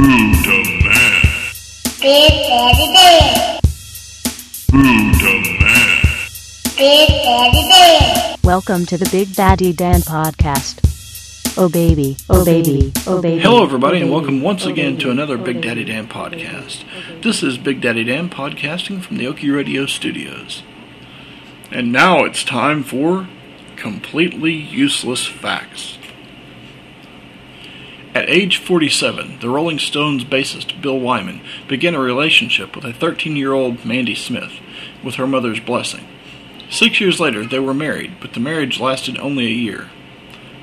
Buddha Man. Big Daddy Dan. Buddha Man. Big Daddy Dan. Welcome to the Big Daddy Dan podcast. Oh baby, oh baby, oh baby. Hello, everybody, and welcome once again to another Big. Daddy Dan podcast. This is Big Daddy Dan podcasting from the Okie Radio Studios. And now it's time for Completely Useless Facts. At age 47, the Rolling Stones bassist Bill Wyman began a relationship with a 13 year old Mandy Smith with her mother's blessing. Six years later, they were married, but the marriage lasted only a year.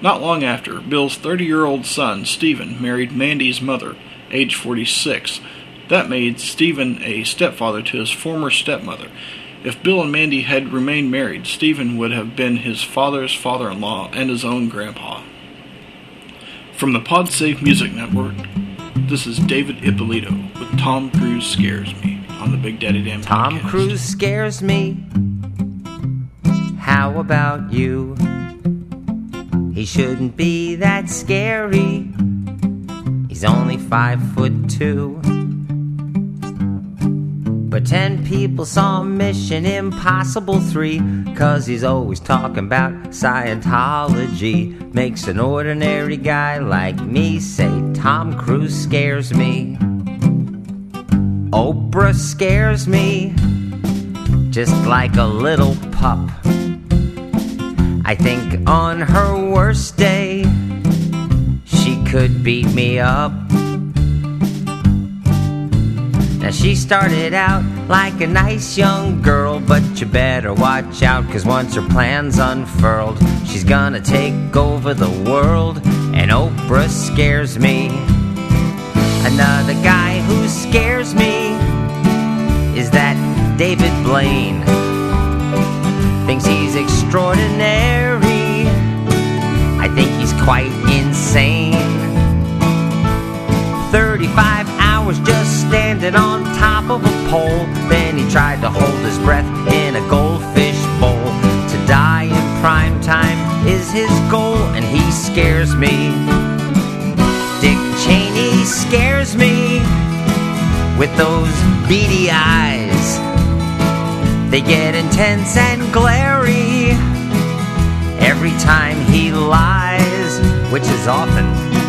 Not long after, Bill's 30 year old son, Stephen, married Mandy's mother, age 46. That made Stephen a stepfather to his former stepmother. If Bill and Mandy had remained married, Stephen would have been his father's father in law and his own grandpa. From the PodSafe Music Network, this is David Ippolito with Tom Cruise Scares Me on the Big Daddy Dan Tom. Cruise scares me. How about you? He shouldn't be that scary. He's only five foot two. Ten people saw Mission Impossible 3 Cause he's always talking about Scientology Makes an ordinary guy like me say Tom Cruise scares me Oprah scares me just like a little pup. I think on her worst day, she could beat me up. Now she started out like a nice young girl, but you better watch out, cause once her plans unfurled, she's gonna take over the world, and Oprah scares me. Another guy who scares me is that David Blaine. Thinks he's extraordinary. I think he's quite insane. 35 hours just standing on of a pole. Then he tried to hold his breath in a goldfish bowl. To die in prime time is his goal, and he scares me. Dick Cheney scares me with those beady eyes. They get intense and glary every time he lies, which is often.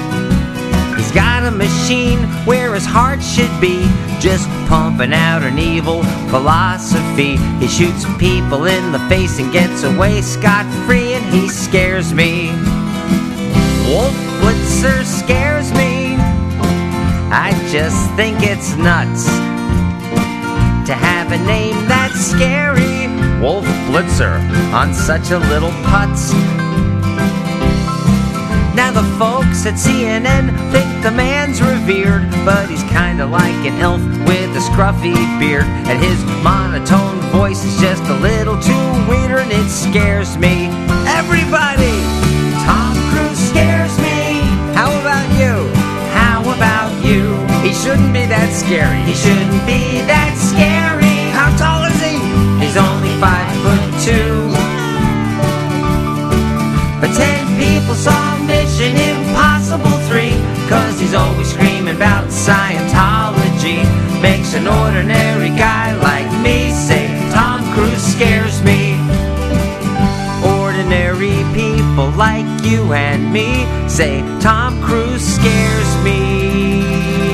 He's got a machine where his heart should be, just pumping out an evil philosophy. He shoots people in the face and gets away scot free, and he scares me. Wolf Blitzer scares me. I just think it's nuts to have a name that's scary. Wolf Blitzer on such a little putz. The folks at CNN think the man's revered, but he's kinda like an elf with a scruffy beard, and his monotone voice is just a little too weird, and it scares me. Everybody, Tom Cruise scares me. How about you? How about you? He shouldn't be that scary. He shouldn't be ordinary guy like me. Say Tom Cruise scares me. Ordinary people like you and me. Say Tom Cruise scares me.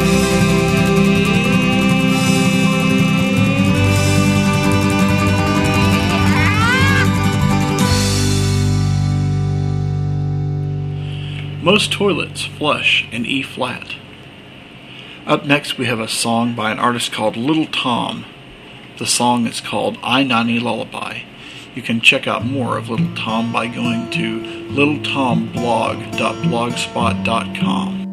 Most toilets flush in E flat. Up next, we have a song by an artist called Little Tom. The song is called I Nani Lullaby. You can check out more of Little Tom by going to littletomblog.blogspot.com.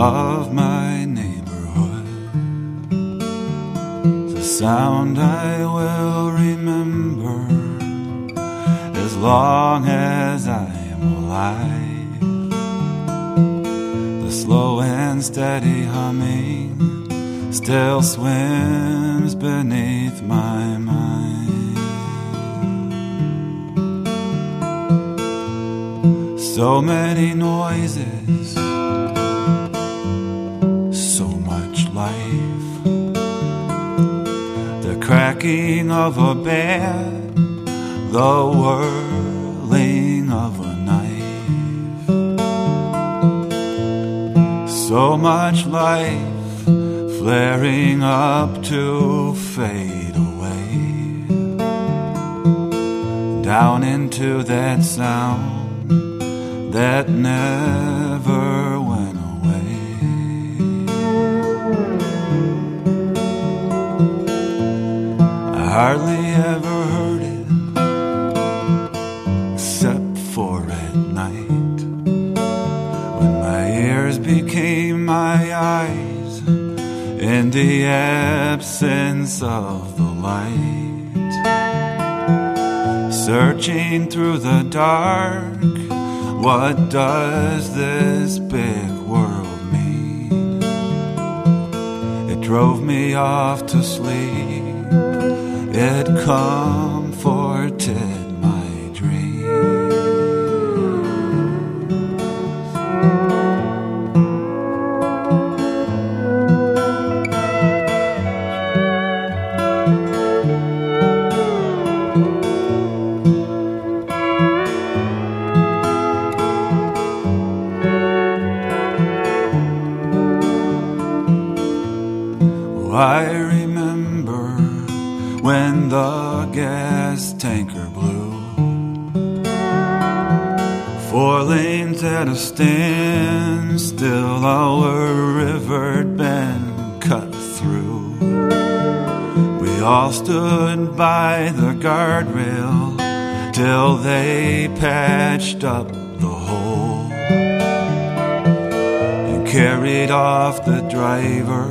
of my neighborhood. The sound I will remember as long as I am alive. The slow and steady humming still swims beneath my mind. So many noises, cracking of a bed, the whirling of a knife. So much life flaring up to fade away. Down into that sound that never hardly ever heard it except for at night when my ears became my eyes in the absence of the light. Searching through the dark, what does this big world mean? It drove me off to sleep. Comforted At a standstill, our river been cut through. We all stood by the guardrail till they patched up the hole and carried off the driver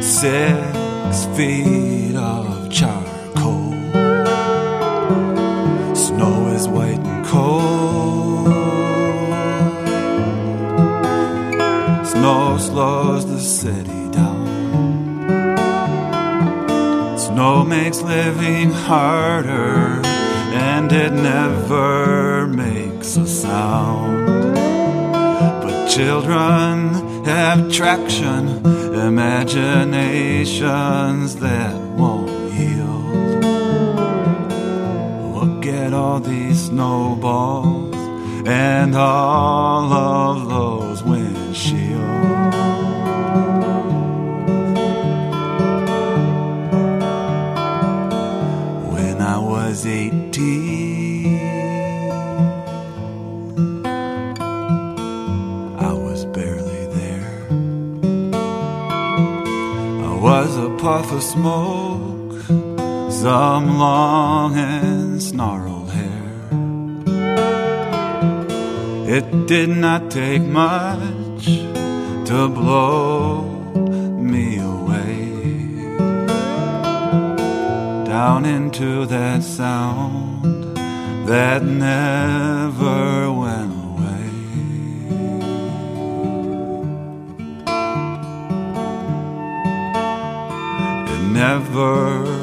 six feet of charcoal. Snow is white and cold. Snow slows the city down. Snow makes living harder, and it never makes a sound. But children have traction, imaginations that won't yield. Look at all these snowballs and all of those was a puff of smoke, some long and snarled hair. It did not take much to blow me away down into that sound that never went never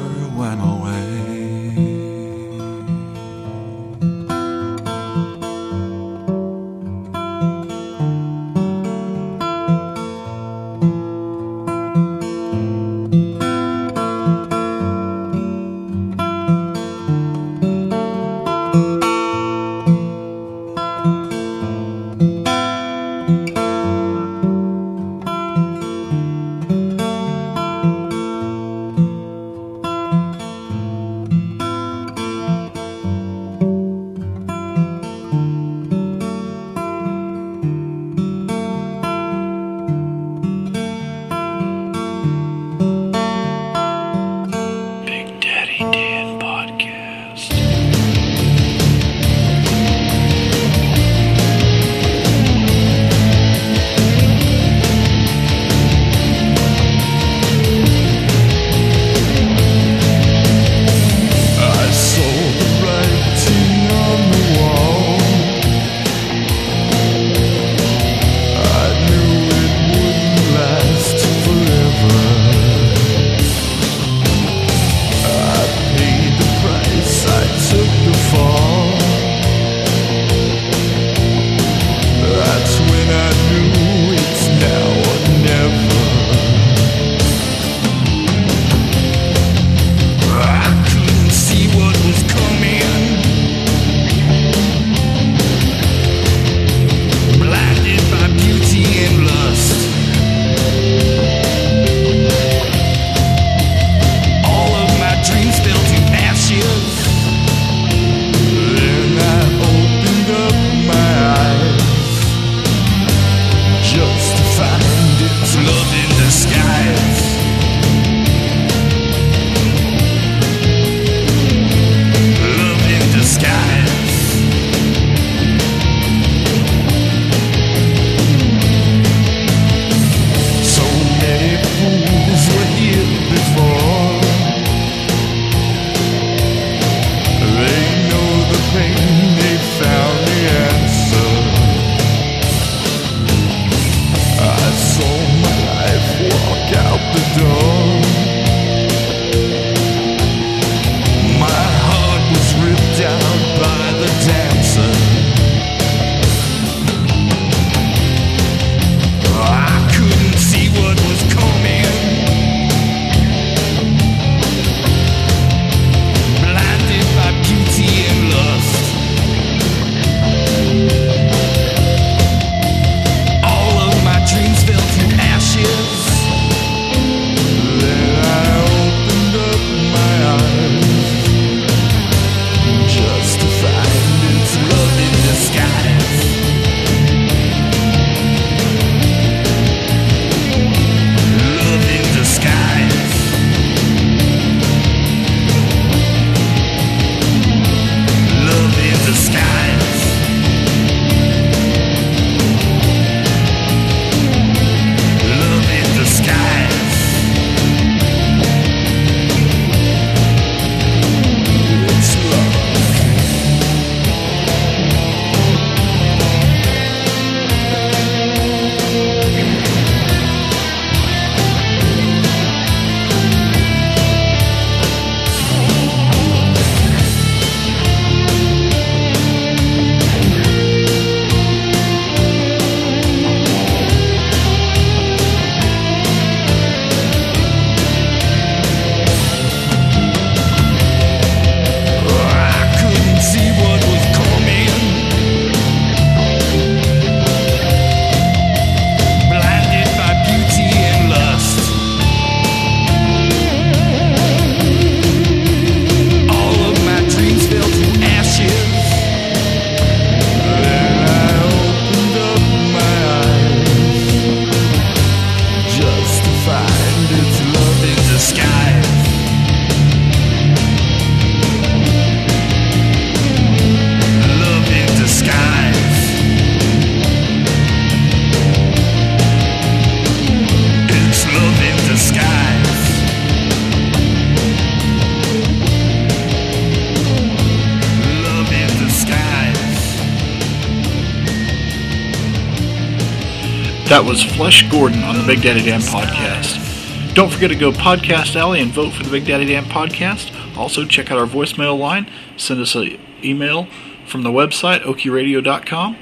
That was Flesh Gordon on the Big Daddy Dan podcast. Don't forget to go Podcast Alley and vote for the Big Daddy Dan podcast. Also, check out our voicemail line. Send us an email from the website, okieradio.com.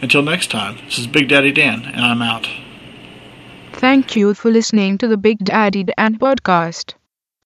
Until next time, this is Big Daddy Dan, and I'm out. Thank you for listening to the Big Daddy Dan podcast.